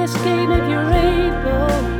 Game if you're able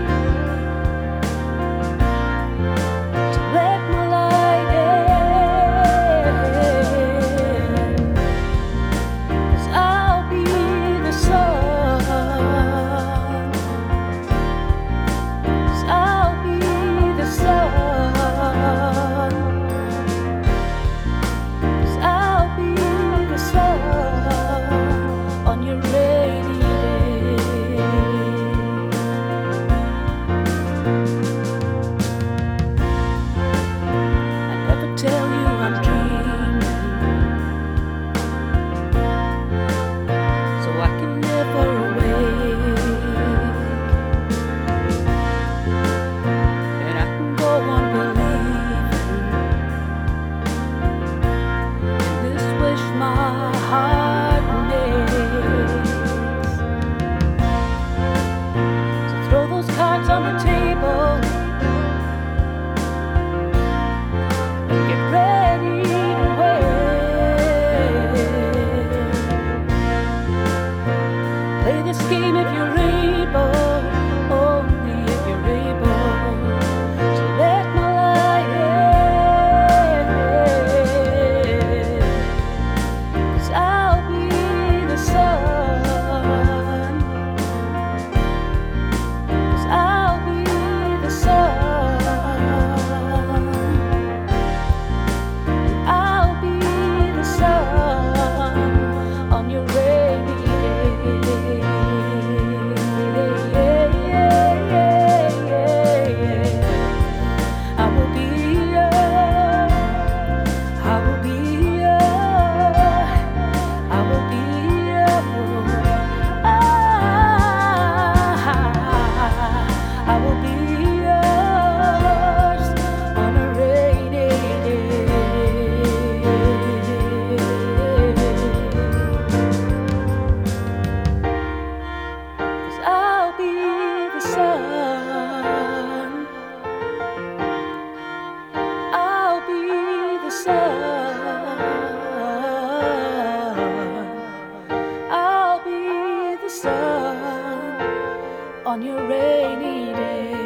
sun on your rainy day.